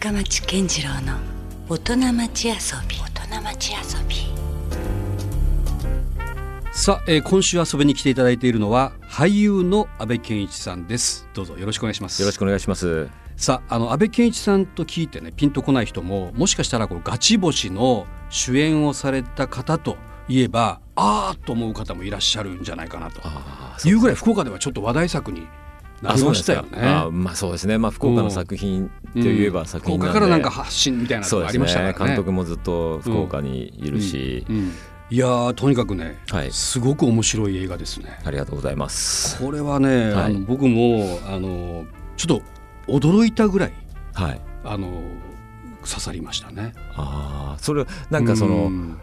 深町健次郎の大人町遊び。大人町遊び。さあ、えー今週遊びに来ていただいているのは俳優の安倍健一さんです。どうぞよろしくお願いします。よろしくお願いします。さああの安倍健一さんと聞いてねピンとこない人ももしかしたらこのガチ星の主演をされた方といえばあーと思う方もいらっしゃるんじゃないかなと。あいうぐらい福岡ではちょっと話題作になりましたよね。あまあそうですね。まあ福岡の作品といえば作品福なんで、岡からなんか発信みたいなのがあり。ましたからね。監督もずっと福岡にいるし、うんうんいやーとにかくね、はいすごく面白い映画ですね。ありがとうございます。これはね、はいあの僕もあのちょっと驚いたぐらいはい。あの刺さりましたね。ああ、それはなんかその、うん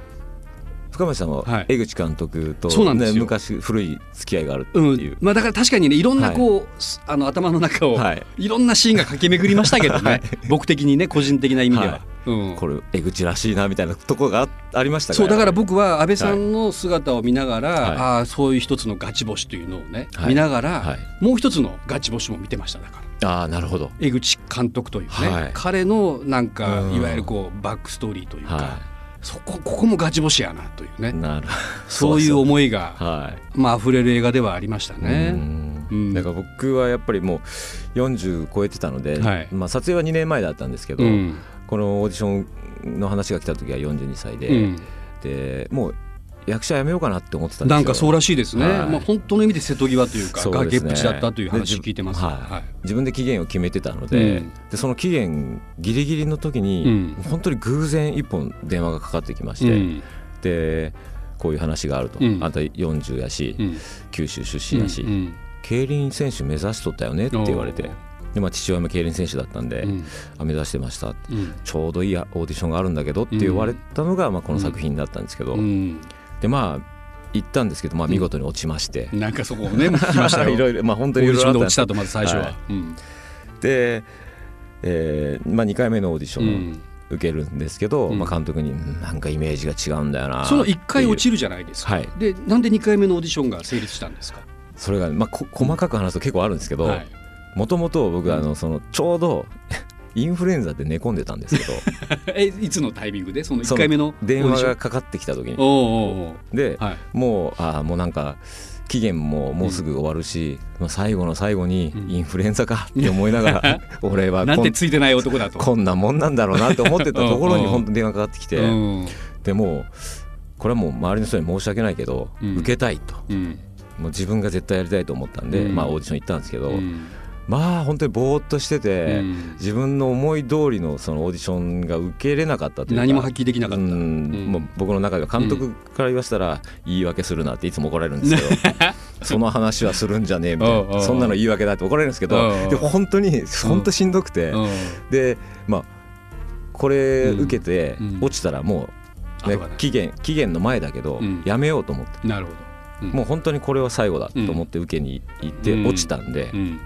深町さんははい。江口監督と、そうなんですよ。昔古い付き合いがあるってういう。ん、まあだから確かにねいろんなこう、すあの頭の中を、はい。い、ろんなシーンが駆け巡りましたけどね、はい。僕的にね個人的な意味では。はい。うん。これ江口らしいなみたいなとこがあありましたそうだから僕僕は安倍さんの姿を見ながら、はい。ああそういう一つのガチ星というのをね、はい。見ながら、はい。もう一つのガチ星も見てましただから。ああなるほど。江口監督というね、はい。彼のなんかうん。いわゆるこうバックストーリーというか、はそこここもガチ星やなというねい。なる。そういう思いが、はい。まあ溢れる映画ではありましたね。うんうんだから僕はやっぱりもう40超えてたので、はいまあ、撮影は2年前だったんですけど、うんこのオーディションの話が来た時は42歳で,、うんでもう役者辞めようかなって思ってたんですよ。なんかそうらしいですね、はい。まあ、本当の意味で瀬戸際というかね。崖っぷちだったという話を聞いてます。でははい。自分で期限を決めてたので,、うん。でその期限ギリギリの時に、うん。本当に偶然一本電話がかかってきまして、うん。でこういう話があると、うん。あんた40やし、うん。九州出身やし、うん。競輪選手目指しとったよねって言われてで、まあ、父親も競輪選手だったんで、うん。あ目指してましたうん。ちょうどいいオーディションがあるんだけどって言われたのが、まあ、この作品だったんですけど、うんでまあ行ったんですけど、まあ、見事に落ちまして、なんかそこをね聞きましたよ。いろいろまあ本当にいろいろ落ちたとまず最初は。はい。うん。で、えーまあ、2回目のオーディション受けるんですけど、うん。まあ、監督にうんなんかイメージが違うんだよなその1回落ちちるじゃないですか。はい。でなんで2回目のオーディションが成立したんですか？それが、まあ、こ細かく話すと結構あるんですけどはい。もともと僕あのそのちょうどインフルエンザで寝込んでたんですけど。えいつのタイミングで？その1その回目の？電話がかかってきた時に。で、はい。もうあーもうなんか期限ももうすぐ終わるし、まあ、最後の最後にうん。インフルエンザかって思いながら、俺はこんなんてついてない男だと。こんなもんなんだろうなって思ってたところにうん。本当に電話かかってきて、うん。でもうこれはもう周りの人に申し訳ないけど、うん。受けたいと。うん。もう自分が絶対やりたいと思ったんで、うん。まあ、オーディション行ったんですけど、うんまあ本当にぼーっとしてて、うん。自分の思い通りのそのオーディションが受けれなかったというか何も発揮できなかった。うん。ん。もう僕の中では監督から言わせたら言い訳するなっていつも怒られるんですけど その話はするんじゃねえみたいな そんなの言い訳だって怒られるんですけどで本当に本当しんどくてうん。でまあこれ受けてうん。落ちたらもう、ね期限期限の前だけどうん。やめようと思って。なるほど。うん。もう本当にこれは最後だと思って受けに行ってうん。落ちたんでうん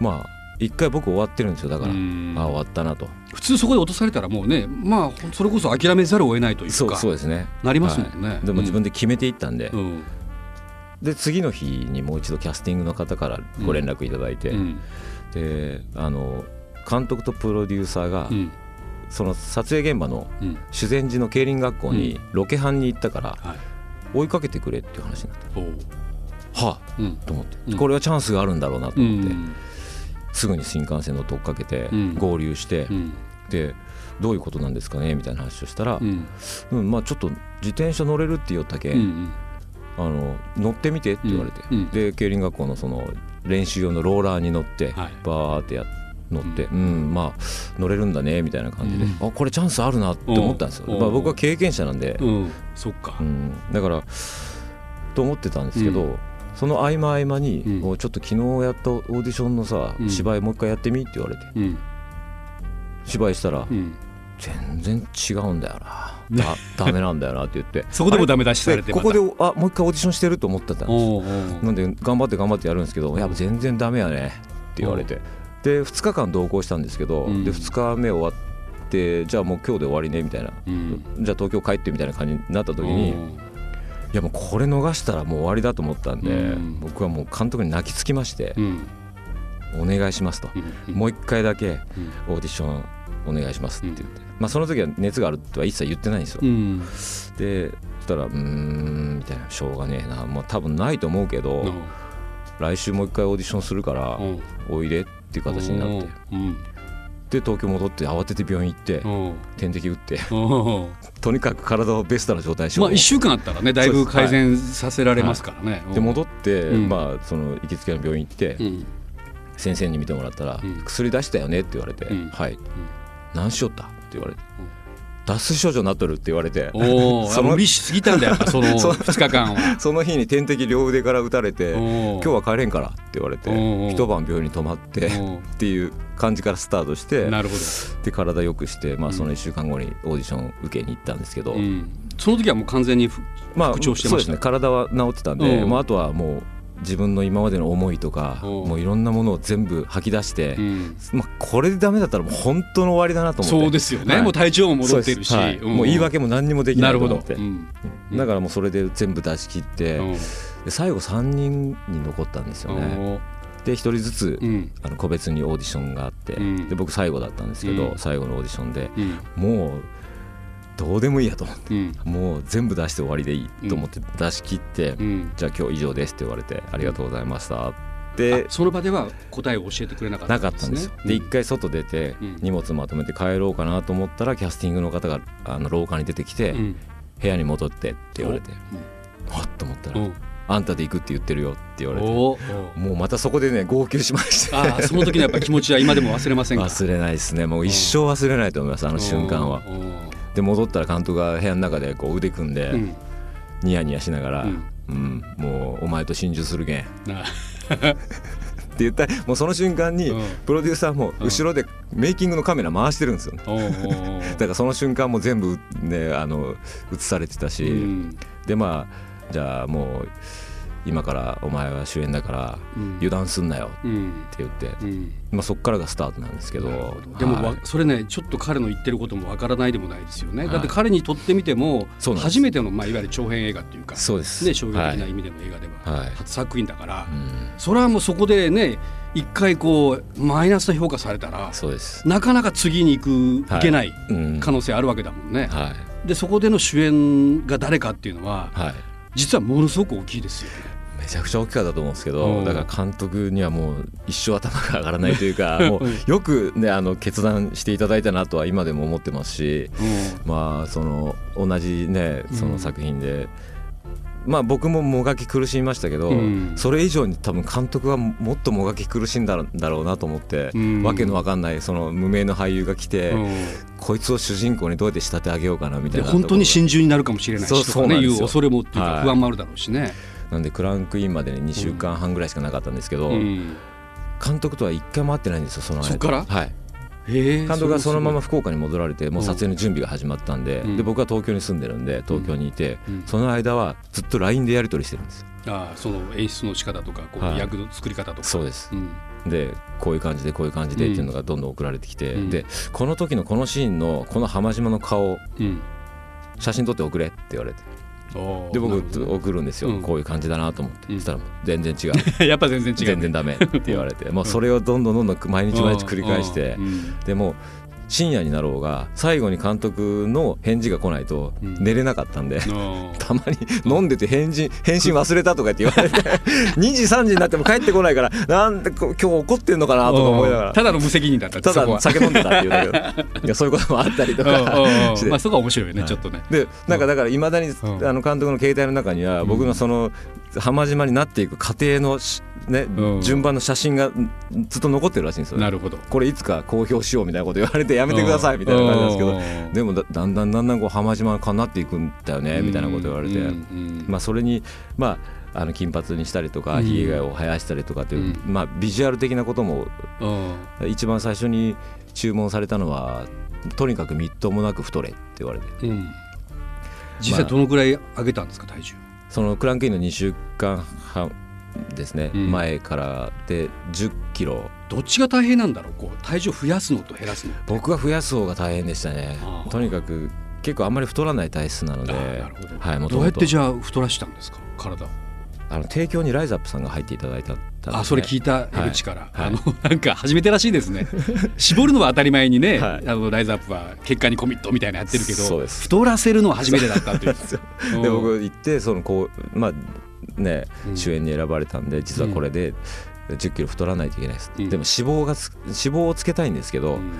まあ一回僕終わってるんですよ。だからうん。あ終わったなと。普通そこで落とされたらもうねまあそれこそ諦めざるを得ないというかそうそうですね。なりますもんね。はい。でも自分で決めていったんで。うん。で次の日にもう一度キャスティングの方からご連絡いただいて、うん。であの監督とプロデューサーが、うん。その撮影現場のうん。修善寺の競輪学校にロケハンに行ったからはい。追いかけてくれっていう話になっおう。たはうん。あと思って、うん。これはチャンスがあるんだろうなとう思って、んすぐに新幹線の追っかけてうん。合流して、うん。でどういうことなんですかねみたいな話をしたら、うん。うんまあ、ちょっと自転車乗れるって言ったけ、うんあの乗ってみてって言われて、うんうん。で競輪学校のその練習用のローラーに乗って、はい。バーってや乗って、うん。まあ乗れるんだねみたいな感じで、うん。あこれチャンスあるなって思ったんですよ、うん。まあ、僕は経験者なんで、うん。そっか。うん。だからと思ってたんですけど、うその合間合間に、うん。おいちょっと昨日やったオーディションのさ、うん。芝居もう一回やってみって言われて。うん。芝居したら、うん。全然違うんだよな。だダメなんだよなって言って。そこでもダメ出しされてでここでまあもう一回オーディションしてると思ってたんですなんで頑張って頑張ってやるんですけどやっぱ全然ダメやねって言われて。で2日間同行したんですけど、うん。で2日目終わってじゃあもう今日で終わりねみたいな、うん。じゃあ東京帰ってみたいな感じになった時に、いやもうこれ逃したらもう終わりだと思ったんで、うん。僕はもう監督に泣きつきましてう、ん。お願いしますと、うんもう一回だけうん。オーディションお願いしますって言って、まあ、その時は熱があるとは一切言ってないんですよ、うん。でそしたら「うーん」みたいな「しょうがねえな。もう多分ないと思うけど、うん。来週もう一回オーディションするからうん。おいで」っていう形になって。うんで東京戻って慌てて病院行ってうん。点滴打ってうん。とにかく体をベストな状態にしよう。まあ1週間あったらねだいぶ改善させられますからね。で戻って、うんまあその行きつけの病院行って、うん。先生に見てもらったら「うん。薬出したよね」って言われて「うん。はい、何しよった?」って言われて「脱水症状になっとる」って言われて。おおその無理しすぎたんだよその そう2日間は。その日に点滴両腕から打たれて「今今日は帰れんから」って言われて一晩病院に泊まってっていう感じからスタートしてなるほで体よくして、まあ、うん。その1週間後にオーディション受けに行ったんですけど、ど、うん。その時はもう完全にふまあ復調してました。そうですね。体は治ってたんで、うんまあ、あとはもう自分の今までの思いとかう。んもういろんなものを全部吐き出して、うん。まあ、これでダメだったらもう本当の終わりだなと思って。そうですよね、はい。もう体調も戻ってるし、はい。うん。もう言い訳も何にもできなないと思っ、て、うん。だからもうそれで全部出し切って、最後3人に残ったんですよね。で1人ずつ、うん。あの個別にオーディションがあって、うん。で僕最後だったんですけど、うん。最後のオーディションでうん。もうどうでもいいやと思って。うん。もう全部出して終わりでいいと思って出し切って、うん。じゃあ今日以上ですって言われてありがとうございましたっその場では答えを教えてくれなかったなかったんですよ。で一回外出てうん。荷物まとめて帰ろうかなと思ったらキャスティングの方があの廊下に出てきて、うん。部屋に戻ってって言われてはっと思ったら、うん。あんたで行くって言ってるよって言われてもうまたそこでね号泣しました。ああその時のやっぱ気持ちは今でも忘れませんか？忘れないですね。もう一生忘れないと思いますあの瞬間は。おで戻ったら監督が部屋の中でこう腕組んで、ニヤニヤしながら、ううんんもうお前と心中するけん。ってな言ったもうその瞬間に、うん。プロデューサーも後ろでメイキングのカメラ回してるんですよ。ね だからその瞬間も全部ねあの映されてたし、うん。でまあじゃあもう今からお前は主演だからうん。油断すんなよってうん。言って、うん。まあ、そこからがスタートなんですけどでもそれねちょっと彼の言ってることもわからないでもないですよね、はい。だって彼にとってみても初めての、まあ、いわゆる長編映画っていうかそうです。ね、衝撃的はい。な意味での映画では、はい。初作品だから、うん。それはもうそこでね一回こうマイナスな評価されたらそうです、なかなか次に行く、はいい、けない。うん。可能性あるわけだもんね。はい。でそこでの主演が誰かっていうのははい実はものすごく大きいですよ。ね。めちゃくちゃ大きかったと思うんですけうん。どだから監督にはもう一生頭が上がらないというかもうん。うよくねあの決断していただいたなとは今でも思ってますしうん。まあその同じねそうん。の作品で、まあ僕ももがき苦しみましたけど、うん。それ以上に多分監督はもっともがき苦しんだんだろうなと思って、うん。わけのわかんないその無名の俳優が来て、うん。こいつを主人公にどうやって仕立て上げようかなみたでいな本当に心中になるかもしれないしとかねいう恐れもっていうかはい。不安もあるだろうしね。なんでクランクインまでに2週間半ぐらいしかなかったんですけど、うん。監督とは一回も会ってないんですよその間。そっから？はい監督がそのままそ福岡に戻られてもう撮影の準備が始まったんで,、うん。で僕は東京に住んでるんで東京にいて、うん。その間はずっと LINE でやり取りしてるんですああその演出の仕方とかこう、はい。役の作り方とか。そうです。うん。でこういう感じでこういう感じでっていうのがどんどん送られてきて、うん。でこの時のこのシーンのこの浜島の顔うん。写真撮って送れって言われてで僕送るんですよ、うん。こういう感じだなと思って、うん。そしたら全然違う。やっぱ全然違う、全然ダメって言われて。もうそれをどんどんどんどん毎日毎日繰り返して。うん。でもう深夜になろうが最後に監督の返事が来ないとうん。寝れなかったんで、うん たまに飲んでて返事返信忘れたとかって言われて 2時3時になっても帰ってこないからなんでこ今日怒ってんのかなとか思いながら。ただの無責任だったただ酒飲んでたっていうだけ。ど いやそういうこともあったりとかまあそこは面白いよね、はい。ちょっとね。でなんかだからいまだに、ん。あの監督の携帯の中には僕のその浜島になっていく過程のし、ねうん。順番の写真がずっと残ってるらしいんですよ、なるほど。これいつか公表しようみたいなこと言われてやめてくださいみたいな感じなんですけどうん。でもだだんだんだんだんこう浜島かなっていくんだよねみたいなこと言われて、まあ、それに、まあ、あの金髪にしたりとかうん。ひげを生やしたりとかっていう、うまあ、ビジュアル的なこともうん。一番最初に注文されたのはとにかくみっともなく太れって言われて。うん。実際どのぐらい上げたんですか体重？そのクランクインの2週間半ですね、うん。前からで1 0キロ。どっちが大変なんだろう？こう体重増やすのと減らすの僕は増やす方が大変でしたね。とにかく結構あんまり太らない体質なので。あーなるほど。はい、もとどうやってじゃあ太らしたんですか？体を。あの提供にライズアップさんが入っていただいたね、あそれ聞いた江口から、はい。あのなんか始めてらしいですね。絞るのは当たり前にね、はい。あのライズアップは結果にコミットみたいなのやってるけどそうです。太らせるのは初めてだったという。で僕行ってそのこうまあねうん。主演に選ばれたんで実はこれで1 0キロ太らないといけないです、うん。でも脂肪がつ脂肪をつけたいんですけど、うん。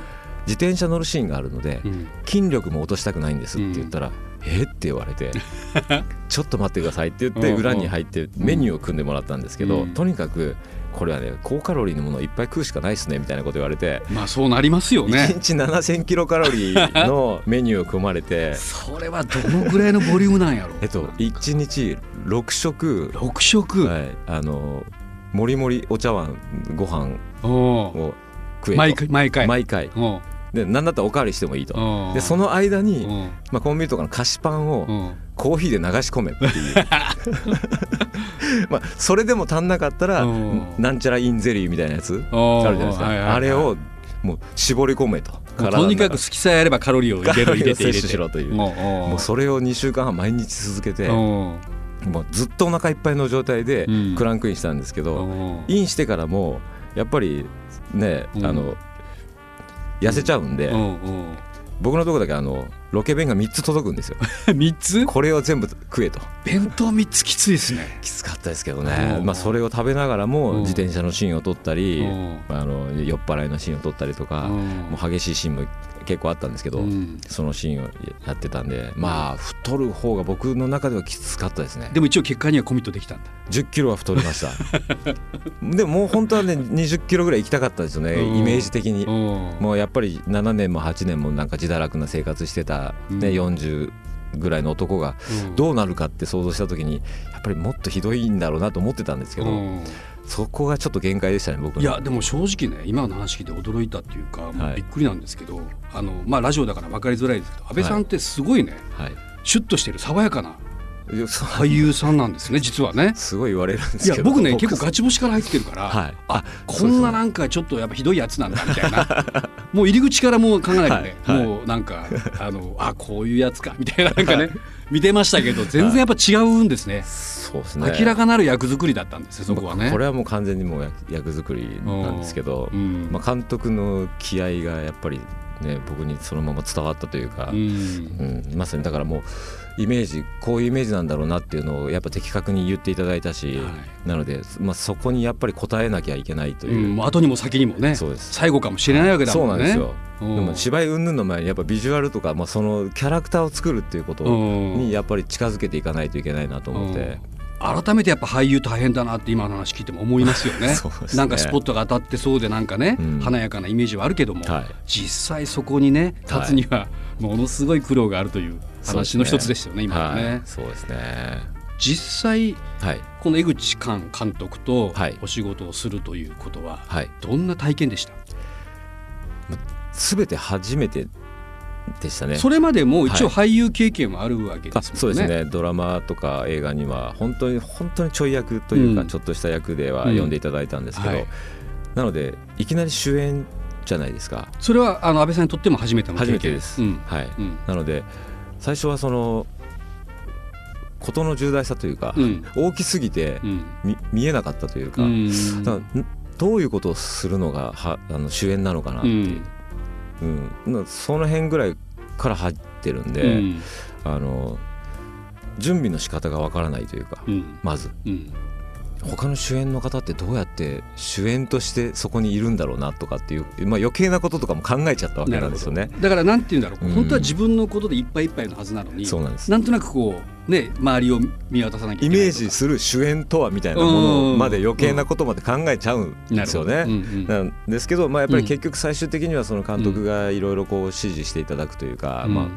自転車乗るシーンがあるので、うん。筋力も落としたくないんですって言ったら「え？っ?」って言われて「ちょっと待ってください」って言ってうん。裏に入ってメニューを組んでもらったんですけど、うん。とにかくこれはね高カロリーのものをいっぱい食うしかないですねみたいなこと言われて、まあそうなりますよ1ね日7000キロカロリーのメニューを組まれて。それはどのぐらいのボリュームなんやろえっと1日6食、6食、はい、あのもりもりお茶碗ご飯を食えと。毎回毎回。毎回。で何だったらおかわりしてもいいと。でその間に、まあ、コンビニとかの菓子パンをコーヒーで流し込めっていう まあそれでも足んなかったらうん。なんちゃらインゼリーみたいなやつあるじゃないですか、はいはいはい。あれをもう絞り込めと。とにかく好きさえあればカロリーを入れろ入れて入れて。しろという。もうそれを2週間半毎日続けてもうずっとお腹いっぱいの状態でうん。クランクインしたんですけど、おうインしてからもやっぱりね、うん。あの痩せちゃうんで、おうお僕のとこだけあのロケ弁が3つ届くんですよ。う3つ？これを全部食えと。弁当3つきついですね。きつかったですけどね。う、んまあ、それを食べながらうん。も自転車のシーンを撮ったり、うん。あの酔っ払いのシーンを撮ったりとか、うん。もう激しいシーンも結構あったんですけど、うん。そのシーンをやってたんでまあ太る方が僕の中ではきつかったですね。でも一応結果にはコミットできたんだ。1 0キロは太りました。でももう本当はね2 0キロぐらい行きたかったですよねうん。イメージ的に。ももうやっぱり7年も8年もなんか自堕落な生活してた、ねうん。40ぐらいの男がどうなるかって想像した時にやっぱりもっとひどいんだろうなと思ってたんですけど、そこがちょっと限界でしたね僕の。いやでも正直ね今の話聞いて驚いたっていうかもうはいびっくりなんですけど、あのまあラジオだから分かりづらいですけど安倍さんってすごいね、はい。シュッとしてる爽やかな俳優さんなんですね実はね。すごい言われるんですいや僕ね結構ガチ星から入ってるから、はい。あこんななんかちょっとやっぱひどいやつなんだみたいな。もう入り口からもう考えないとね、はい。はい。もうなんかあのあこういうやつかみたいななんかね見てましたけど全然やっぱ違うんですね、そうですね。明らかなる役作りだったんですよそこはね。これはもう完全にもう役役作りなんですけどう、ん。まあ、監督の気合がやっぱりね僕にそのまま伝わったというか、うん。うん、まさにだからもうイメージこういうイメージなんだろうなっていうのをやっぱ的確に言っていただいたし、はなので、まあ、そこにやっぱり応えなきゃいけないといいう、うん、後にも先にもねそうです。最後かもしれないわけだそうもね。なんんですよ、うん。でも芝居云々の前にやっぱビジュアルとか、まあ、そのキャラクターを作るっていうことうん。にやっぱり近づけていかないといけないなと思って、改めてやっぱ俳優大変だなって今の話聞いても思いますよね。ね。なんかスポットが当たってそうでなんかね、うん。華やかなイメージはあるけども、はい。実際そこにね立つにはものすごい苦労があるという話の一つですよね今はね、はい、そうですね。実際はい。この江口寛監督とはい。お仕事をするということははい。どんな体験でした、全て初めてでしたね。それまでも一応は俳優経験はあるわけであすもんね。そうですね。ドラマとか映画には本当に本当にちょい役というか、うん。ちょっとした役では呼んでいただいたんですけど、はい。なのでいきなり主演じゃないですか？それはあの安倍さんにとっても初めての経験。初めてです、うん。はい、うん。なので最初はその事の重大さというか、うん。大きすぎてうん。見見えなかったというか,、どういうことをするのがはあの主演なのかなっていう、うん。なその辺ぐらいから入ってるんで、うん。あの準備の仕方がわからないというか、うん。まず。うん他の主演の方ってどうやって主演としてそこにいるんだろうなとかっていう、まあ、余計なこととかも考えちゃったわけなんですよね。だからなんて言うんだろう、うん。本当は自分のことでいっぱいいっぱいのはずなのにそうなんです。なんとなくこうね周りを見渡さなきゃいけないイメージする主演とはみたいなものまで余計なことまで考えちゃうん。ですよね。うん。うん。なん。ですけど、まあ、やっぱりうん結局最終的にはその監督がいろいろこう指示していただくというか、うん。まあ、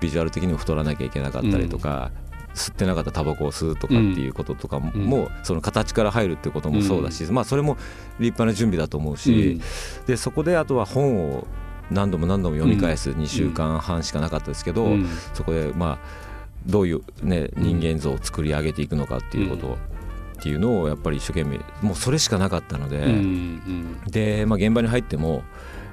ビジュアル的にも太らなきゃいけなかったりとか、吸ってなかったタバコを吸うとかっていうこととかも,、その形から入るっていうこともそうだし、まあ、それも立派な準備だと思うし、でそこであとは本を何度も何度も読み返す2週間半しかなかったですけど、うん。そこでまあどういう、ね、人間像を作り上げていくのかっていうことを、っていうのをやっぱり一生懸命もうそれしかなかったので。で、まあ、現場に入っても、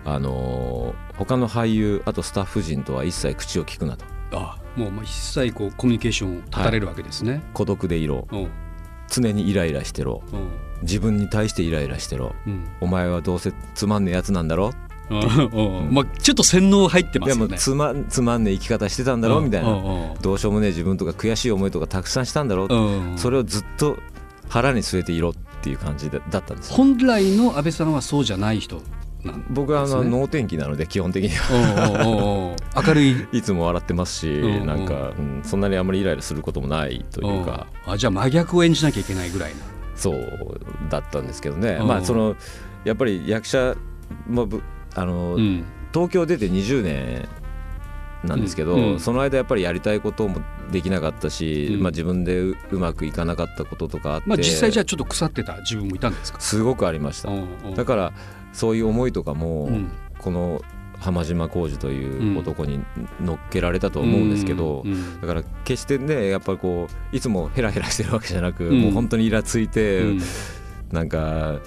あのー他の俳優あとスタッフ陣とは一切口を聞くなと。あもうまあ一切こうコミュニケーションを断たれるわけですね。孤独でいろ。うん。常にイライラしてろ。うん。自分に対してイライラしてろ。うん。お前はどうせつまんねえやつなんだろ？うん。うん。まあちょっと洗脳入ってますね。つまつまんねえ生き方してたんだろ？みたいな。などうしようもねえ自分とか悔しい思いとかたくさんしたんだろ？それれをずっと腹に据えていろっていう感じだだったんですよ。本来の安倍さんはそうじゃない人僕はあの能天気なので基本的には。明るい。いつも笑ってますしうんうん。なんか、うんそんなにあんまりイライラすることもないというか。うん。あじゃあ真逆を演じなきゃいけないぐらいなそうだったんですけどね。うん。まあそのやっぱり役者もぶあの、うん。東京出て20年なんですけど、うん。うん。その間やっぱりやりたいこともできなかったし、うん。まあ、自分でううまくいかなかったこととかあって、まあ実際じゃあちょっと腐ってた自分もいたんですか？すごくありました。だからそういう思いとかも、うん。この浜島浩二という男に乗っけられたと思うんですけど、だから決してねやっぱりこういつもヘラヘラしてるわけじゃなく、うん。もう本当にイラついて、うん。なんか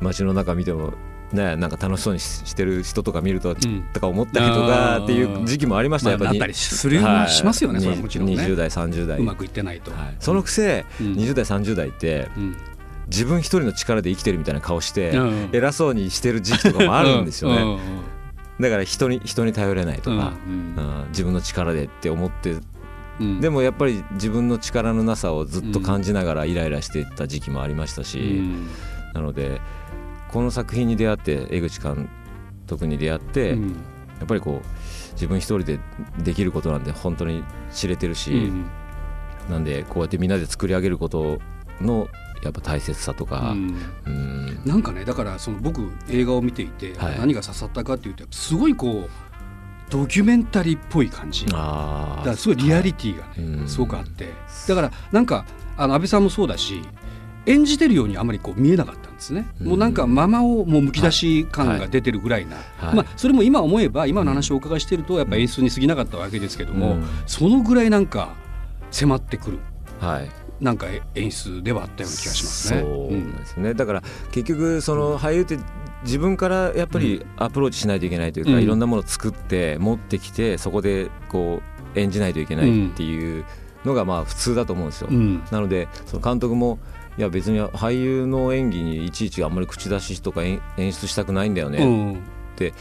街の中見てもねなんか楽しそうにししてる人とか見ると、ん。とか思ったりとかっていう時期もありました、やっぱり。まあなったりするようにしますよねそれはもちろんね。20代30代。うまくいってないと。はい。そのくせ、うん。20代30代ってうん自分一人の力で生きてるみたいな顔して、うん。偉そうにしてる時期とかもあるんですよね、だから人に人に頼れないとか、自分の力でって思ってうん。でもやっぱり自分の力のなさをずっと感じながらイライラしてた時期もありましたし、うん。なのでこの作品に出会って江口監督に出会って、うん。やっぱりこう自分一人でできることなんて本当に知れてるし、うん。なんでこうやってみんなで作り上げることのやっぱ大切さとか、うん。うん。なんかねだからその僕映画を見ていてはい。何が刺さったかっていうとすごいこうドキュメンタリーっぽい感じ。だあからすごいリアリティがはいねうん。すごくあって。だからなんかあの安倍さんもそうだし演じてるようにあまりこう見えなかったんですね、うん。もうなんかママをもうむき出し感が出てるぐらいな、はい。まあ、それも今思えば今の話をお伺いしてるとやっぱ演出に過ぎなかったわけですけども、うん。そのぐらいなんか迫ってくるはい。なんか演出ではあったような気がしますね。そうですよね、だから結局その俳優って自分からやっぱりアプローチしないといけないというか、うん。いろんなものを作って持ってきてそこでこう演じないといけないっていうのがまあ普通だと思うんですよ。うん。なのでその監督もいや別に俳優の演技にいちいちあんまり口出しとか演演出したくないんだよねうん。って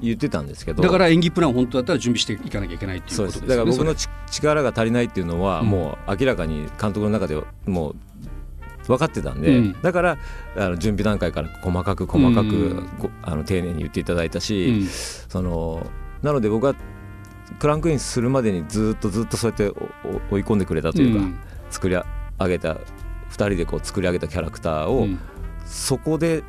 言ってたんですけど、だから演技プランを本当だったら準備していかなきゃいけないっていうことですよね。だから僕のち力が足りないっていうのはうん。もう明らかに監督の中でもう分かってたんで、うん。だからあの準備段階から細かく細かく、うん。こあの丁寧に言っていただいたそれし、そのなので僕はクランクインするまでにずっとずっとそうやって追い込んでくれたというか、作り上げた2人でこう作り上げたキャラクターを、そこで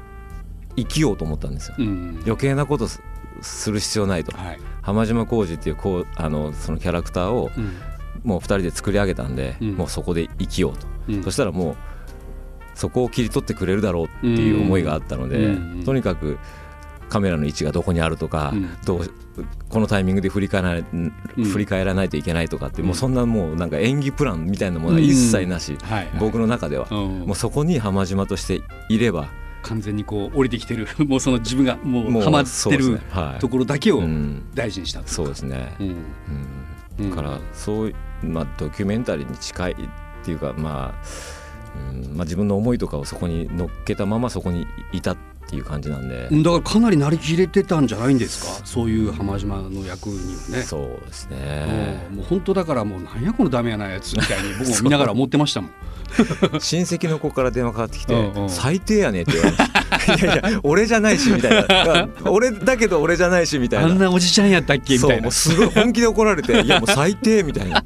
生きようと思ったんですよ。うん。うん余計なことすする必要ないと。はい。浜島浩二っていうこうあのそのキャラクターをうん。もう2人で作り上げたんで、うん。もうそこで生きようと、うん。そしたらもうそこを切り取ってくれるだろうっていう思いがあったので、うん。とにかくカメラの位置がどこにあるとか、うん。どうこのタイミングで振り返らない、うん。振り返らないといけないとかって、うん。もうそんなもうなんか演技プランみたいなものは一切なし、はいはい。僕の中では、うん。もうそこに浜島としていれば完全にこう降りてきてる もうその自分がもうもうハマってるね。はい。ところだけをうん。大事にしたとそうですね、うん。うん、うん。だからそういう、まあ、ドキュメンタリーに近いっていうか、まあうんまあ、自分の思いとかをそこに乗っけたままそこにいたっていう感じなんで、だからかなりなりきれてたんじゃないんですか？そういう浜島の役にはね。そうですね。うんもう本当だからもうなんやこのダメやなやつみたいに 僕も見ながら思ってましたもん。親戚の子から電話かかってきてうんうん「最低やね」って言われて「いやいや俺じゃないし」みたいな「俺だけど俺じゃないし」みたいな。あんなおじちゃんやったっけみたいな。すごい本気で怒られて「いやもう最低」みたいな。っ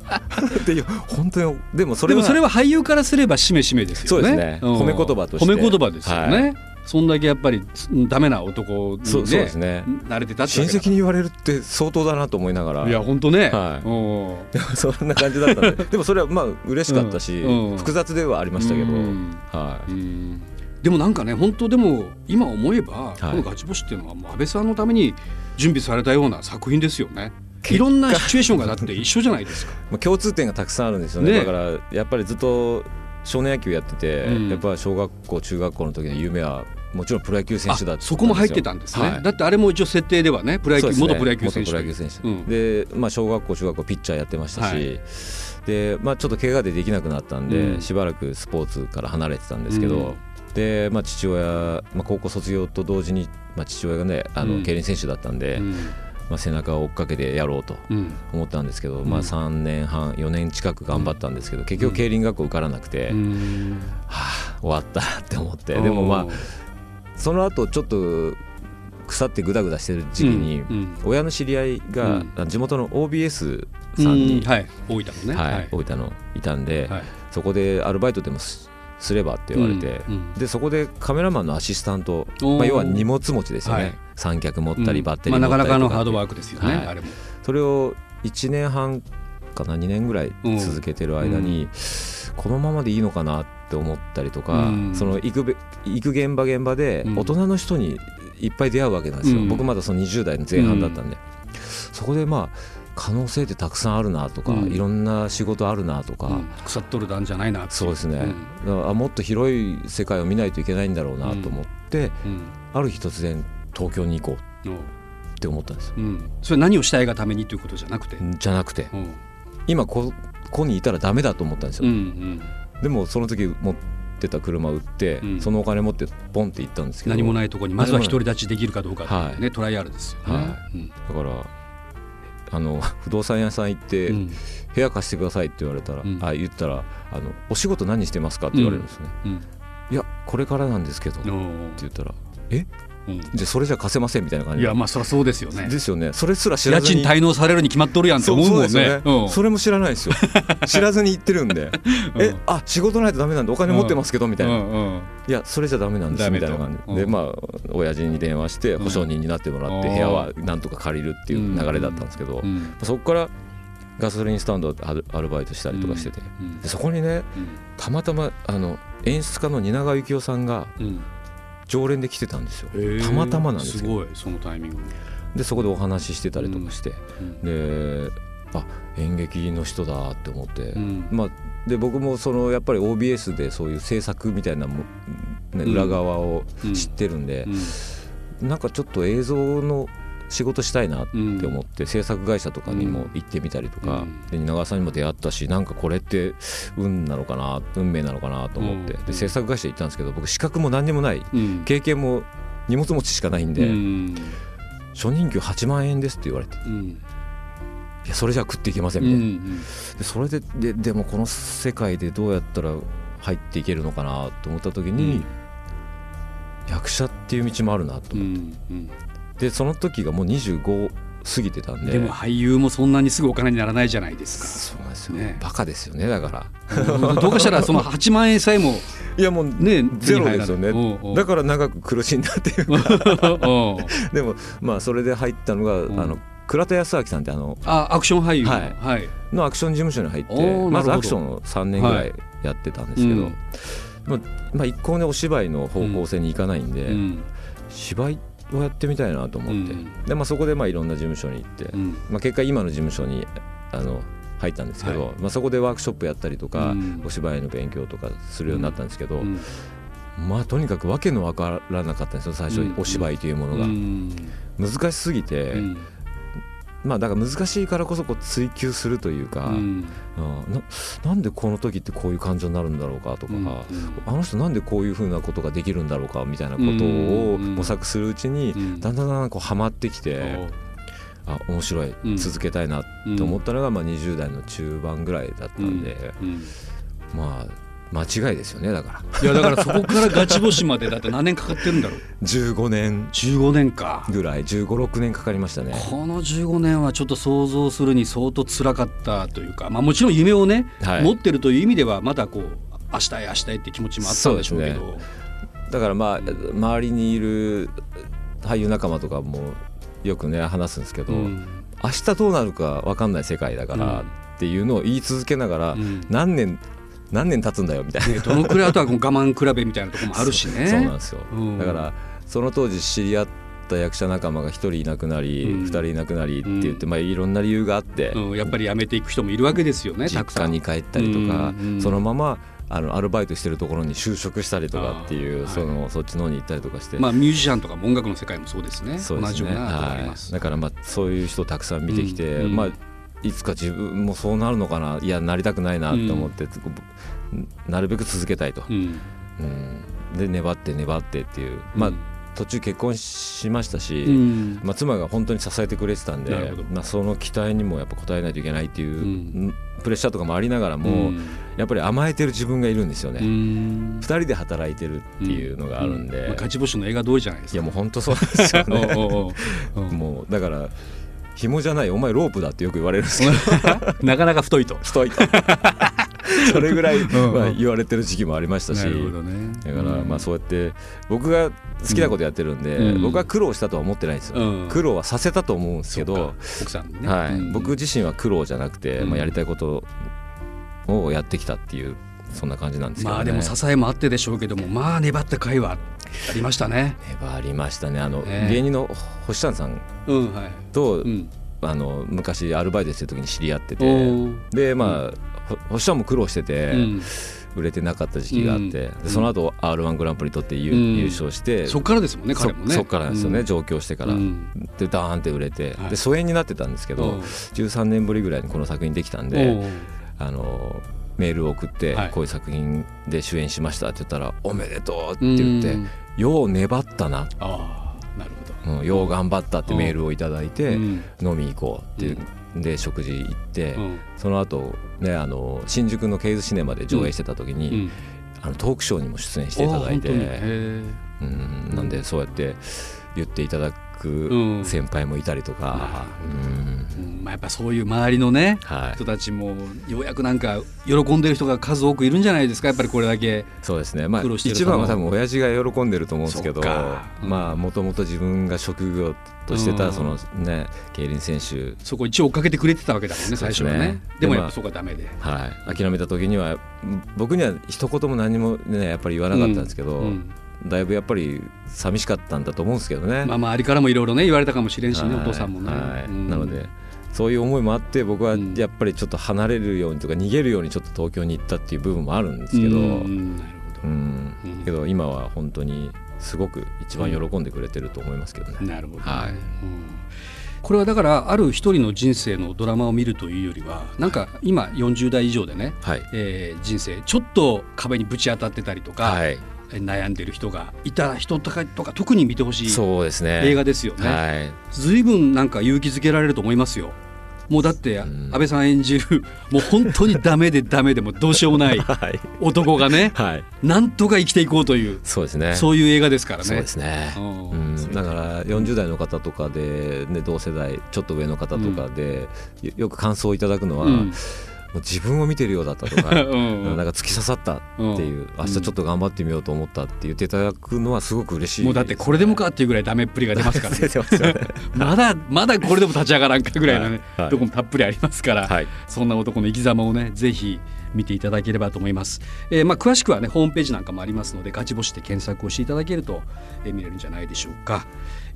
ていう本当にでもそれはでもそれは俳優からすればしめしめですよね。そうですね。ん。褒め言葉として。褒め言葉ですよね。はいそんだけやっぱりうんダメな男にそうそうでねすね。慣れてたって親戚に言われるって相当だなと思いながら。いや本当ね。はい。そんな感じだったんで。でもそれはまあ嬉しかったし、うん。うん。複雑ではありましたけど、うん。はい、うん。でもなんかね本当でも今思えば、はい。このガチ星っていうのはもう安倍さんのために準備されたような作品ですよね。結いろんなシチュエーションがだって一緒じゃないですか。まあ、共通点がたくさんあるんですよね。ね。だからやっぱりずっと少年野球やってて、うん。やっぱり小学校中学校の時の夢はもちろんプロ野球選手だったんあですよ。そこも入ってたんですね。はい。だってあれも一応設定ではねプロ野球、ね。元プロ野球選手元プロ野球選手、うん。で、まあ、小学校中学校ピッチャーやってましたし、はい。で、まあ、ちょっと怪我でできなくなったんで、うん。しばらくスポーツから離れてたんですけど、うん。で、まあ、父親、まあ、高校卒業と同時に、まあ、父親がねあうん。の競輪選手だったんで、うんまあ、背中を追っかけてやろうとうん。思ったんですけど、うん。まあ、3年半4年近く頑張ったんですけど結局競輪学校受からなくて、うん。はあ終わったなって思って。でもまあその後ちょっと腐ってグダグダしてる時期に、うん。親の知り合いが、う地元の OBS うん。さんに、はい。大分のね。はい大分のいたんで、はいそこでアルバイトでもすすればって言われて、でそこでカメラマンのアシスタント、まあ、要は荷物持ちですよね、はい三脚持ったりバッテリまあ、ー持ったりとか、なかなかのハードワークですよね、はい。あれも。それを1年半かな2年ぐらい続けてる間に、このままでいいのかなって思ったりとか、うん。その行くべ行く現場現場でうん。大人の人にいっぱい出会うわけなんですよ、うん。僕まだその20代の前半だったんで、そこでまあ可能性ってたくさんあるなとか、うん。いろんな仕事あるなとか、うん。腐っとる段じゃないなそうですね、あもっと広い世界を見ないといけないんだろうなと思って、うん。ある日突然東京に行こううんって思ったんですよ。うん、それ何をしたいがためにということじゃなくて、じゃなくて。うん。今こここにいたらダメだと思ったんですよ、うんうん、でもその時持ってた車売って、うん。そのお金持ってポンって行ったんですけど。何もないいところにまずは独り立ちできるかどうかっていうね、はい。トライアルですよね。はうん。だからあの 不動産屋さん行って、うん。部屋貸してくださいって言われたら、うん。あ言ったらあの「お仕事何してますか?」って言われるんですね、うん。いやこれからなんですけどってお言ったら「え？うん。じゃあそれじゃ貸せません」みたいな感じ。でいやまあそりゃそうですよね。ですよね。それすら知ら家ずに。賃滞納されるに決まっとるやんって思うもんね。そうん。それも知らないですよ。知らずに言ってるんで。うん。えあ仕事ないとダメなんでお金持ってますけどみたいな、うん。うん。いやそれじゃダメなんですみたいな感じ。うんでまあ親父に電話して保証人になってもらってうん。部屋はなんとか借りるっていう流れだったんですけどうん。そこからガソリンスタンドでアルバイトしたりとかしてて。うん。でそこにねたまたまあの演出家の蜷川幸雄さんがうん常連で来てたんですよ。たまたまなんですけどすごいそのタイミング。でそこでお話ししてたりとかして。うん。であ演劇の人だって思って。うん。まあで僕もそのやっぱり OBS でそういう制作みたいなも、ね、うん。裏側をうん。知ってるんで。う、ん。なんかちょっと映像の仕事したいなってうん思って、制作会社とかにも行ってみたりとか、うん。で蜷川さんにも出会ったしなんかこれって運なのかな運命なのかなと思って、うん。で制作会社行ったんですけど僕資格も何にもない。うん。経験も荷物持ちしかないんで、うん。初任給8万円ですって言われて。うん。いやそれじゃ食っていけませんうみたいな、んでそれでででもこの世界でどうやったら入っていけるのかなと思った時に、役者っていう道もあるなとう思って、でその時がもう25過ぎてたんで。でも俳優もそんなにすぐお金にならないじゃないですそうなんですよ、ね。バカですよねだから。どうかしたらその8万円さえもいや もうねゼロですよね。だから長く苦しんだっていうか。でもまあそれで入ったのが、ん。あの倉田康明さんってあのあアクション俳優の。はい。はい。のアクション事務所に入ってまずアクションを3年ぐらいやってたんですけど、うん。まあまあ、一向ねお芝居の方向性に行かないんで、うん。芝居をやってみたいなと思って、うん。でまあ、そこでまあいろんな事務所に行って、うん。まあ、結果今の事務所にあの入ったんですけど、はい。まあ、そこでワークショップやったりとか、うん。お芝居の勉強とかするようになったんですけど、うん。まあとにかく訳のわからなかったんですよ最初、うん。お芝居というものが、うん。難しすぎて、うんまあだから難しいからこそこう追求するというか、うん。うん。ななんでこの時ってこういう感情になるんだろうかとか、うん。あの人なんでこういうふうなことができるんだろうかみたいなことをうん。模索するうちに、うん。だんだんだんだんこうハマってきて、あ面白い、うん続けたいなと思ったのが、まあ、20代の中盤ぐらいだったんで、うん。まあ間違いですよねだから。いやだからそこからガチ星までだって何年かかってるんだろう。15年。15年か。ぐらい。1 5 6年かかりましたね。この15年はちょっと想像するに相当辛かったというか、まあ、もちろん夢をね、はい。持ってるという意味ではまだこう明日へ明日へって気持ちもあったんでしょうけど。そうだからまあ周りにいる俳優仲間とかもよくね話すんですけど、うん。明日どうなるか分かんない世界だからっていうのを言い続けながら、うん。何年何年経つんだよみたいな、ね、どのくらいあとはこう我慢比べみたいなところもあるしね。そうなんですよ、うん。だからその当時知り合った役者仲間が1人いなくなり、うん。2人いなくなりって言って、まあ、いろんな理由があって、うん、やっぱり辞めていく人もいるわけですよねた実家に帰ったりとか、そのままあのアルバイトしてるところに就職したりとかっていうあーその、そっちの方に行ったりとかして、まあミュージシャンとかも音楽の世界もそうですね。そうですね。同じようなところあります、はい、だからまあそういう人をたくさん見てきて、うん。まあいつか自分もそうなるのかないやなりたくないなと思って、なるべく続けたいと、うん。うん、で粘って粘ってっていう、まあ途中結婚しましたし、うん。まあ、妻が本当に支えてくれてたんでまあ、その期待にもやっぱ応えないといけないっていう、うん。プレッシャーとかもありながらも、うん。やっぱり甘えてる自分がいるんですよね、う二ん。2人で働いてるっていうのがあるんで、まあ、勝ち星の映画通りじゃないですか。いやもう本当そうですよね。もうだから紐じゃないお前ロープだってよく言われるんですけど。なかなか太いと。太いと。それぐらい、まあ、言われてる時期もありましたし。ね。だからまあそうやって僕が好きなことやってるんで、うん。僕は苦労したとは思ってないんですよ、うん。苦労はさせたと思うんですけど。奥さね、はい。うん。僕自身は苦労じゃなくて、うん。まあ、やりたいことをやってきたっていうそんな感じなんですけどね。まあでも支えもあってでしょうけどもまあ粘った回はありましたね。粘りましたね。あの、ね芸人の星谷さんうんはい。と、うん。あの昔アルバイトしてる時に知り合っておてー。でまあ、ほ星谷も苦労してて、うん。売れてなかった時期があって、うん。でその後 r 1グランプリ取って優,、うん。優勝して。そっからですもんねそ彼もね。そっからですよね、上京してから、うん。でダーンって売れて、はい。で疎遠になってたんですけど、うん13年ぶりぐらいにこの作品できたんおでー。あのメールを送って、はい。こういう作品で主演しましたって言ったら「おめでとう」って言ってうん「よう粘ったな」ああなるほど。うんよう頑張ったってメールをいただいて、うん。飲み行こうっていう、で食事行って、うん。その後ねあの新宿のケイズシネマで上映してた時に、うん。あのトークショーにも出演していただいて、うん。なんでそうやって言っていただくうん。先輩もいたりとか、うん。まあやっぱそういう周りのねはい。人、たちもようやくなんか喜んでる人が数多くいるんじゃないですかやっぱりこれだけ。そうですね。まあ一番は多分親父が喜んでると思うんですけどもともと自分が職業としてうん。たそのね競輪選手。そこ一応追っかけてくれてたわけだもんね最初はね。でもやっぱそこはダメで。はい、諦めた時には僕には一言も何もねやっぱり言わなかったんですけど、うんだいぶやっぱり寂しかったんだと思うんですけどね。まあ周りからもいろいろね言われたかもしれんしね、はいお父さんもね、はい。うん。なのでそういう思いもあって僕はうん。やっぱりちょっと離れるようにとか逃げるようにちょっと東京に行ったっていう部分もあるんですけど、ううん。んなるん。けど今は本当にすごく一番喜んでくれてると思いますけどね。ほどなるほど、ね。はい。うん。これはだからある一人の人生のドラマを見るというよりはなんか今40代以上でね、はい、えー人生ちょっと壁にぶち当たってたりとか、はい、えー悩んでる人がいた人とかとか特に見てほしいそうですね映画ですよね。はい、ずいぶんなんか勇気づけられると思いますよ。もうだってん安倍さん演じるもう本当にダメでダメでもどうしようもない はい、男がねはい、なんとか生きていこうというそうですね。そういう映画ですからね。そうですね。うんうん、だから40代の方とかで、ね、同世代ちょっと上の方とかで、よよく感想をいただくのは、うんもう自分を見てるようだったとか うんなんか突き刺さったっていう、明日ちょっと頑張ってみようと思ったって言っていただくのはすごく嬉しいもうだってこれでもかっていうぐらいダメっぷりが出ますから、ね。まだまだこれでも立ち上がらんかぐらいのね、はい。はい。とこもたっぷりありますから、はい。そんな男の生き様をねぜひ見ていただければと思います、えーまあ、詳しくはねホームページなんかもありますのでガチ星で検索をしていただけると、えー見れるんじゃないでしょうか、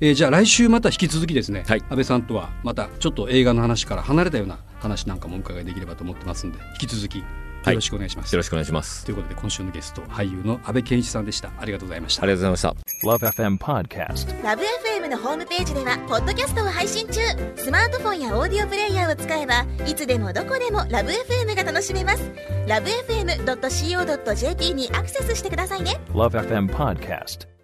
えーじゃあ来週また引き続きですね、はい。安倍さんとはまたちょっと映画の話から離れたような話なんかもお伺いできればと思ってますんで引き続きよろしくお願いします、よろしくお願いします。ということで今週のゲスト俳優の安倍健一さんでした。ありがとうございました。ありがとうございました。Love FM Podcast. ラブ f m のホームページではポッドキャストを配信中。スマートフォンやオーディオプレイヤーを使えばいつでもどこでもラブ f m が楽しめます。ラブ FM.co.jp にアクセスしてくださいね。Love FM Podcast.